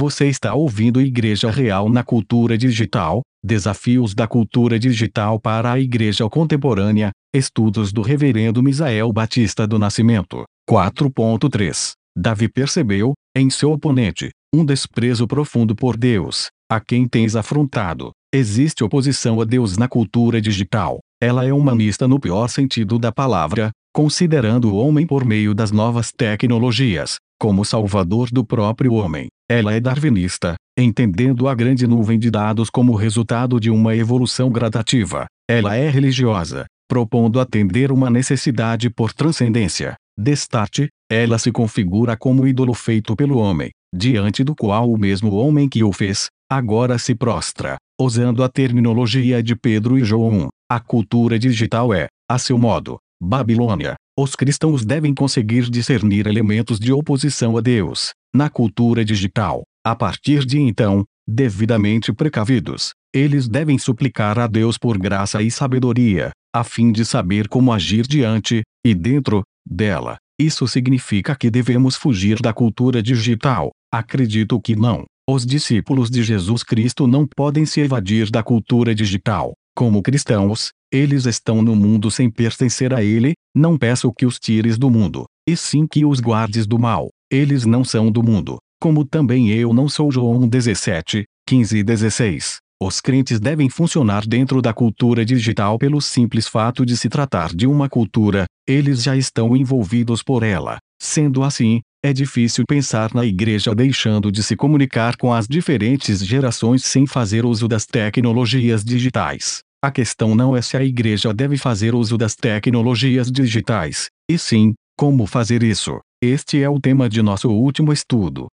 Você está ouvindo Igreja Real na Cultura Digital: Desafios da Cultura Digital para a Igreja Contemporânea. Estudos do Reverendo Misael Batista do Nascimento. 4.3 Davi percebeu, em seu oponente, um desprezo profundo por Deus, a quem tens afrontado. Existe oposição a Deus na cultura digital. Ela é humanista no pior sentido da palavra, considerando o homem por meio das novas tecnologias, como salvador do próprio homem. Ela é darwinista, entendendo a grande nuvem de dados como resultado de uma evolução gradativa. Ela é religiosa, propondo atender uma necessidade por transcendência. Destarte, ela se configura como ídolo feito pelo homem, diante do qual o mesmo homem que o fez, agora se prostra. Usando a terminologia de Pedro e João, a cultura digital é, a seu modo, Babilônia. Os cristãos devem conseguir discernir elementos de oposição a Deus, na cultura digital. A partir de então, devidamente precavidos, eles devem suplicar a Deus por graça e sabedoria, a fim de saber como agir diante e dentro dela. Isso significa que devemos fugir da cultura digital. Acredito que não. Os discípulos de Jesus Cristo não podem se evadir da cultura digital. Como cristãos, eles estão no mundo sem pertencer a ele. Não peço que os tires do mundo, e sim que os guardes do mal. Eles não são do mundo, como também eu não sou. João 17, 15 e 16. Os crentes devem funcionar dentro da cultura digital pelo simples fato de se tratar de uma cultura, eles já estão envolvidos por ela. Sendo assim, é difícil pensar na igreja deixando de se comunicar com as diferentes gerações sem fazer uso das tecnologias digitais. A questão não é se a igreja deve fazer uso das tecnologias digitais, e sim, como fazer isso. Este é o tema de nosso último estudo.